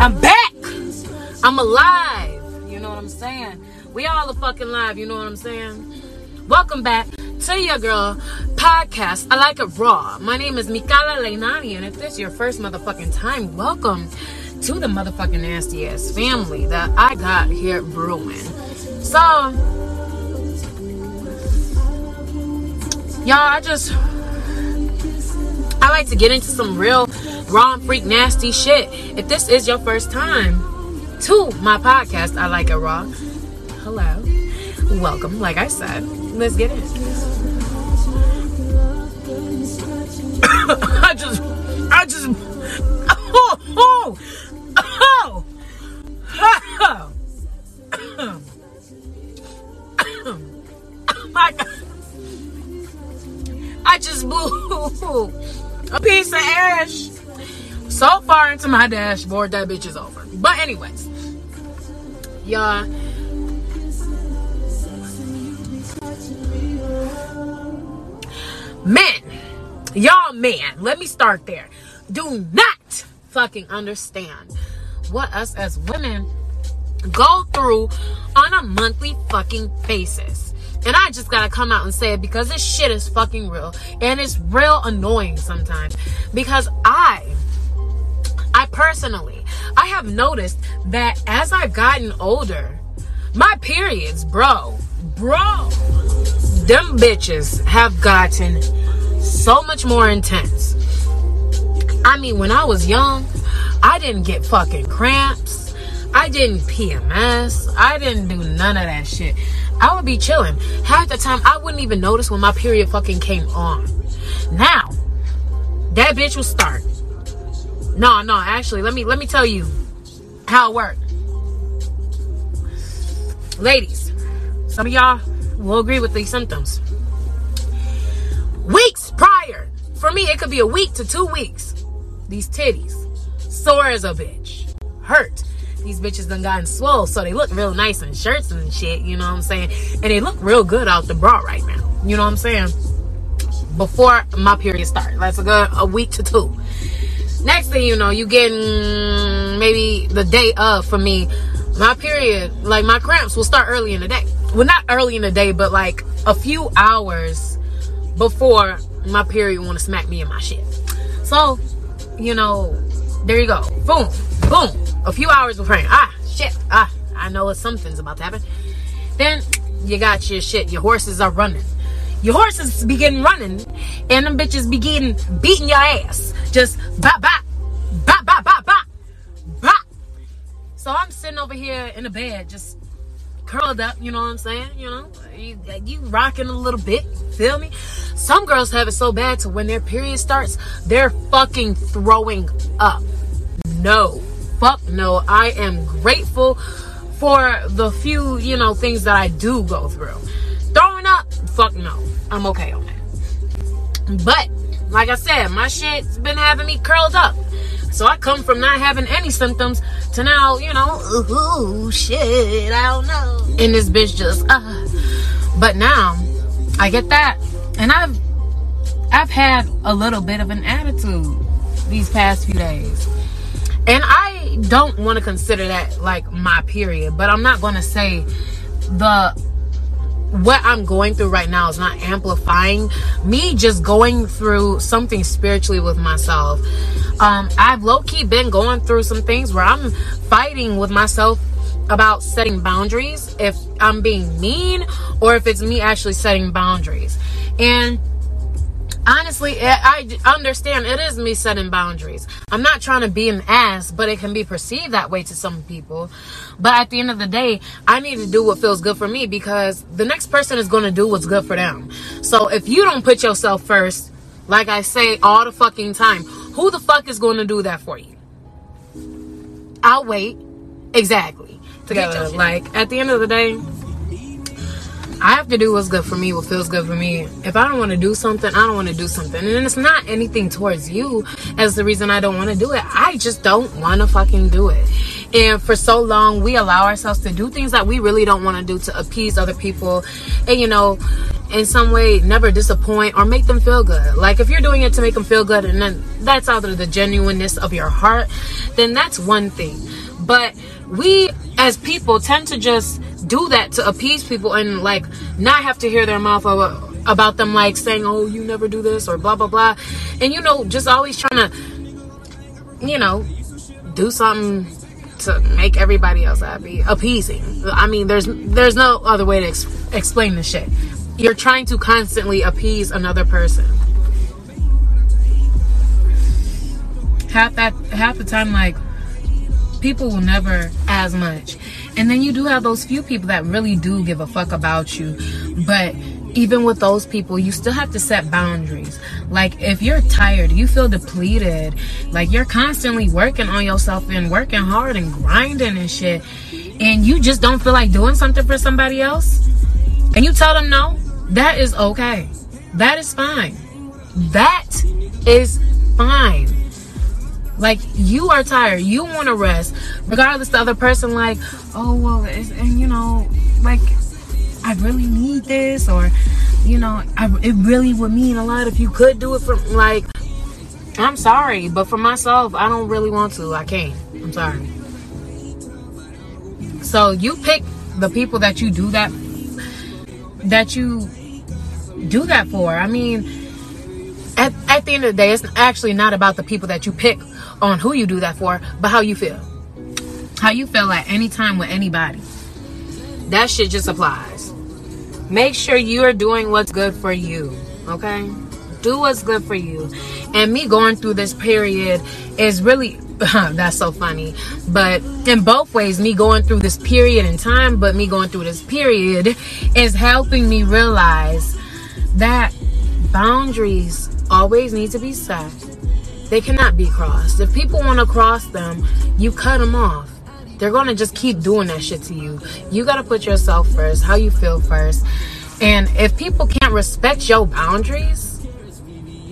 I'm back. I'm alive. You know what I'm saying? We all are fucking live. You know what I'm saying? Welcome back to your girl podcast. I like it raw. My name is Mikala Leinani, and if this is your first motherfucking time, welcome to the motherfucking nasty ass family that I got here brewing. So, y'all, I just I like to get into some real raw freak nasty shit. If this is your first time to my podcast, I like it raw. Hello. Welcome, like I said. Let's get it. I just I just oh oh oh, oh. my god. I just blew a piece of ash so far into my dashboard that bitch is over. But anyways, y'all. Men, y'all man, let me start there. Do not fucking understand what us as women go through on a monthly fucking basis. And I just gotta come out and say it because this shit is fucking real. And it's real annoying sometimes. Because I, I personally, I have noticed that as I've gotten older, my periods, bro, bro, them bitches have gotten so much more intense. I mean, when I was young, I didn't get fucking cramps. I didn't PMS. I didn't do none of that shit. I would be chilling. Half the time, I wouldn't even notice when my period fucking came on. Now, that bitch will start. No, no, actually, let me let me tell you how it worked. Ladies, some of y'all will agree with these symptoms. Weeks prior, for me, it could be a week to two weeks. These titties, sore as a bitch, hurt these bitches done gotten swole, so they look real nice in shirts and shit, you know what I'm saying? And they look real good out the bra right now, you know what I'm saying? Before my period starts. that's a good a week to two. Next thing you know, you getting maybe the day of for me, my period, like my cramps will start early in the day. Well, not early in the day, but like a few hours before my period want to smack me in my shit. So, you know, there you go. Boom, boom a few hours before. Ah, shit. Ah, I know something's about to happen. Then you got your shit. Your horses are running. Your horses begin running, and them bitches begin beating your ass. Just bop, bop, bop, bop, bop, bop, bop. So I'm sitting over here in the bed, just curled up. You know what I'm saying? You know, you, you rocking a little bit. Feel me? Some girls have it so bad to when their period starts, they're fucking throwing up. No fuck no. I am grateful for the few, you know, things that I do go through. Throwing up, fuck no. I'm okay on that. But, like I said, my shit's been having me curled up. So I come from not having any symptoms to now, you know, ooh, shit, I don't know. And this bitch just, uh. But now, I get that. And I've, I've had a little bit of an attitude these past few days. And I don't want to consider that like my period, but I'm not going to say the what I'm going through right now is not amplifying me just going through something spiritually with myself. Um, I've low key been going through some things where I'm fighting with myself about setting boundaries, if I'm being mean or if it's me actually setting boundaries. And honestly, I understand it is me setting boundaries. I'm not trying to be an ass, but it can be perceived that way to some people. But at the end of the day, I need to do what feels good for me because the next person is going to do what's good for them. So if you don't put yourself first, like I say all the fucking time, who the fuck is going to do that for you? I'll wait. Exactly. Together. Like at the end of the day, I have to do what's good for me, what feels good for me. If I don't want to do something, I don't want to do something. And it's not anything towards you as the reason I don't want to do it. I just don't want to fucking do it. And for so long, we allow ourselves to do things that we really don't want to do to appease other people. And, you know, in some way, never disappoint or make them feel good. Like, if you're doing it to make them feel good and then that's out of the genuineness of your heart, then that's one thing. But we as people tend to just do that to appease people and like not have to hear their mouth about, them like saying, oh, you never do this or blah, blah, blah. And, you know, just always trying to, you know, do something to make everybody else happy. Appeasing. I mean there's there's no other way to ex- explain this shit. You're trying to constantly appease another person. Half that half the time like people will never as much and then you do have those few people that really do give a fuck about you but even with those people, you still have to set boundaries. Like if you're tired, you feel depleted, like you're constantly working on yourself and working hard and grinding and shit, and you just don't feel like doing something for somebody else, and you tell them no, that is okay. That is fine. That is fine. Like you are tired, you want to rest, regardless the other person like, oh well, and you know, like I really need this, or you know, I, it really would mean a lot if you could do it for like. I'm sorry, but for myself, I don't really want to. I can't. I'm sorry. So you pick the people that you do that that you do that for. I mean, at, at the end of the day, it's actually not about the people that you pick on who you do that for, but how you feel. How you feel at any time with anybody. That shit just applies. Make sure you are doing what's good for you. Okay? Do what's good for you. And me going through this period is really that's so funny. But in both ways, me going through this period in time, but me going through this period is helping me realize that boundaries always need to be set. They cannot be crossed. If people want to cross them, you cut them off they're gonna just keep doing that shit to you. You gotta put yourself first, how you feel first. And if people can't respect your boundaries,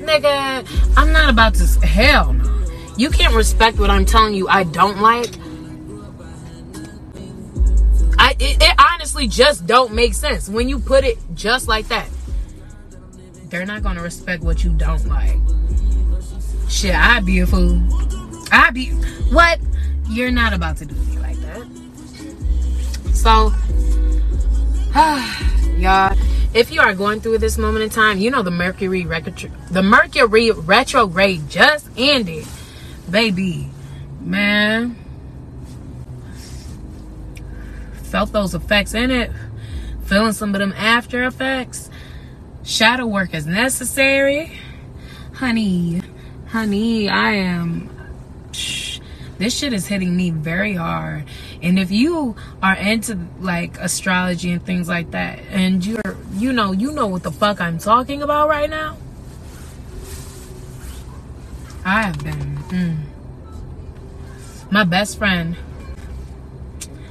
nigga, I'm not about to. Hell no. You can't respect what I'm telling you I don't like. I, it, it honestly just don't make sense when you put it just like that. They're not gonna respect what you don't like. Shit, I'd be a fool. I'd be what? You're not about to do me like that. So, y'all, if you are going through this moment in time, you know the Mercury retro, the Mercury retrograde just ended, baby. Man, felt those effects in it, feeling some of them after effects. Shadow work is necessary, honey. Honey, I am this shit is hitting me very hard. And if you are into like astrology and things like that, and you're, you know, you know what the fuck I'm talking about right now. I have been. Mm, my best friend,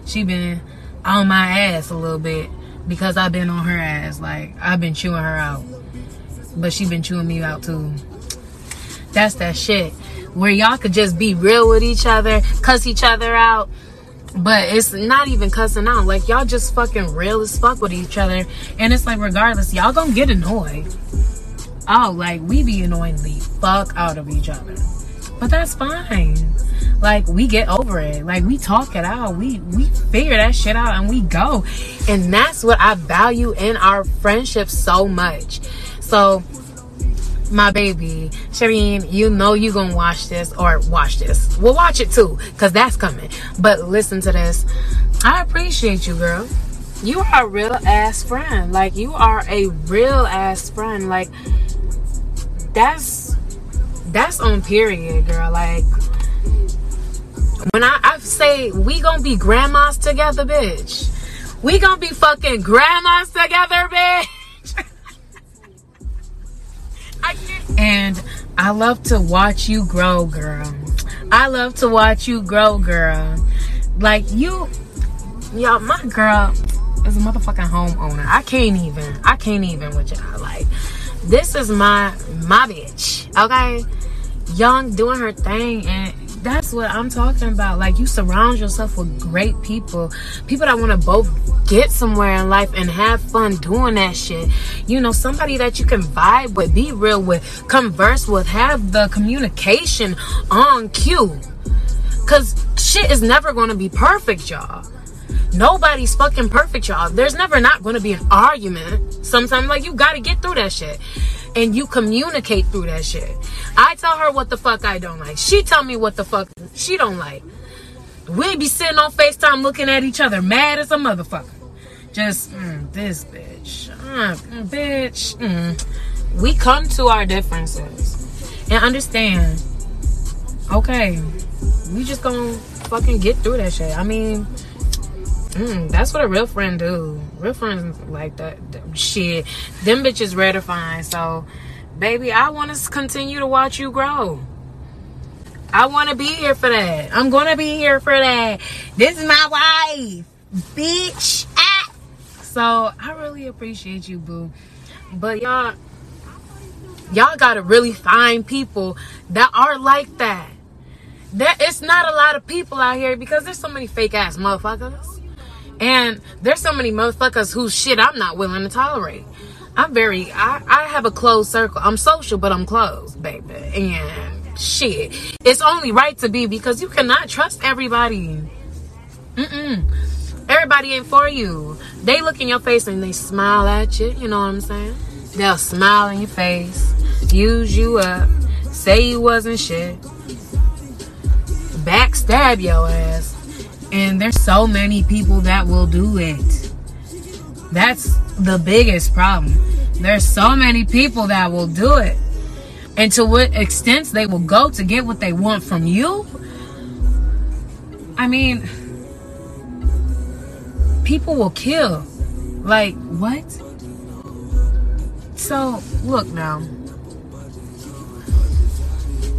she been on my ass a little bit because I've been on her ass. Like I've been chewing her out, but she been chewing me out too. That's that shit where y'all could just be real with each other, cuss each other out. But it's not even cussing out. Like y'all just fucking real as fuck with each other. And it's like regardless, y'all gonna get annoyed. Oh, like we be annoying the fuck out of each other. But that's fine. Like we get over it. Like we talk it out. We we figure that shit out and we go. And that's what I value in our friendship so much. So my baby Shireen, you know you gonna watch this or watch this. We'll watch it too, cause that's coming. But listen to this. I appreciate you, girl. You are a real ass friend. Like you are a real ass friend. Like that's that's on period, girl. Like when I, I say we gonna be grandmas together, bitch. We gonna be fucking grandmas together, bitch. And I love to watch you grow, girl. I love to watch you grow, girl. Like you, y'all, my girl is a motherfucking homeowner. I can't even. I can't even with y'all. Like, this is my my bitch. Okay, young doing her thing, and that's what I'm talking about. Like you surround yourself with great people, people that want to both get somewhere in life and have fun doing that shit. You know, somebody that you can vibe with, be real with, converse with, have the communication on cue. Cause shit is never gonna be perfect, y'all. Nobody's fucking perfect, y'all. There's never not gonna be an argument. Sometimes like you gotta get through that shit and you communicate through that shit. I tell her what the fuck I don't like. She tell me what the fuck she don't like. We be sitting on FaceTime looking at each other mad as a motherfucker. Just mm, this bitch. Uh, bitch. Mm. We come to our differences and understand. Okay, we just gonna fucking get through that shit. I mean, Mm, that's what a real friend do. Real friends like that, shit. Them bitches rare fine. So, baby, I want to continue to watch you grow. I want to be here for that. I'm gonna be here for that. This is my wife, bitch. So I really appreciate you, boo. But y'all, y'all gotta really find people that are like that. That it's not a lot of people out here because there's so many fake ass motherfuckers. And there's so many motherfuckers whose shit I'm not willing to tolerate. I'm very, I, I have a closed circle. I'm social, but I'm closed, baby. And shit, it's only right to be because you cannot trust everybody. Mm-mm. Everybody ain't for you. They look in your face and they smile at you. You know what I'm saying? They'll smile in your face, use you up, say you wasn't shit, backstab your ass. And there's so many people that will do it. That's the biggest problem. There's so many people that will do it. And to what extent they will go to get what they want from you. I mean, people will kill. Like, what? So, look now.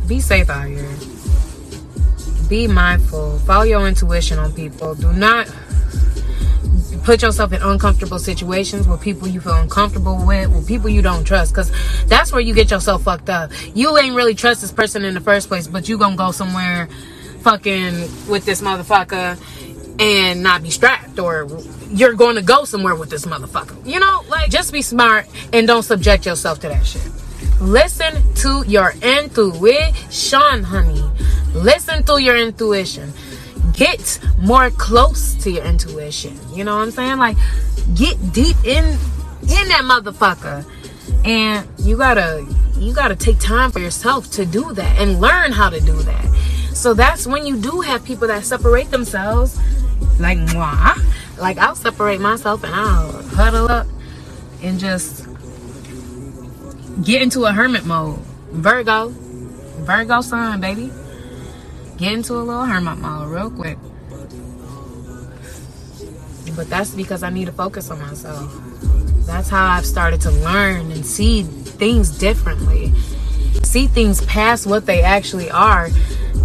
Be safe out here be mindful. Follow your intuition on people. Do not put yourself in uncomfortable situations with people you feel uncomfortable with, with people you don't trust. Cause that's where you get yourself fucked up. You ain't really trust this person in the first place, but you gonna go somewhere fucking with this motherfucker and not be strapped or you're going to go somewhere with this motherfucker. You know, like just be smart and don't subject yourself to that shit. Listen to your intuition, honey. Listen to your intuition. Get more close to your intuition. You know what I'm saying? Like get deep in in that motherfucker. And you gotta you gotta take time for yourself to do that and learn how to do that. So that's when you do have people that separate themselves, like moi. Like I'll separate myself and I'll huddle up and just get into a hermit mode. Virgo. Virgo sun, baby. Get into a little hermit mode real quick. But that's because I need to focus on myself. That's how I've started to learn and see things differently. See things past what they actually are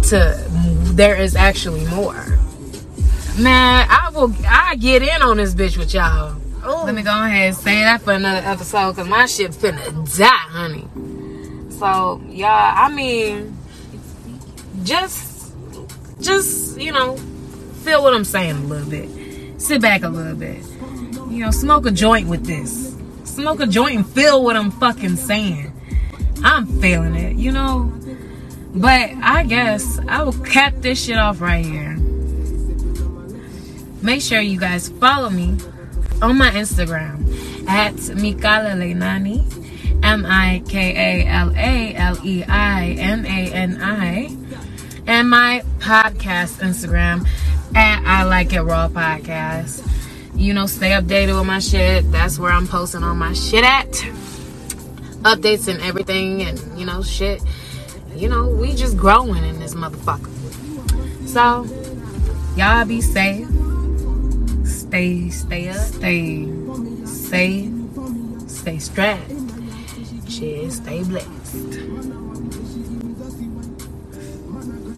to there is actually more. Man, I will I get in on this bitch with y'all. Ooh. Let me go ahead and say that for another episode because my shit finna die, honey. So, y'all, I mean, just, just, you know, feel what I'm saying a little bit. Sit back a little bit. You know, smoke a joint with this. Smoke a joint and feel what I'm fucking saying. I'm feeling it, you know? But I guess I will cap this shit off right here. Make sure you guys follow me on my Instagram at Mikala Leinani, M I K A L A L E I N A N I, and my podcast Instagram at I Like It Raw Podcast. You know, stay updated with my shit. That's where I'm posting all my shit at. Updates and everything, and you know, shit. You know, we just growing in this motherfucker. So, y'all be safe stay stay up, stay safe, stay strapped. Shit, stay blessed.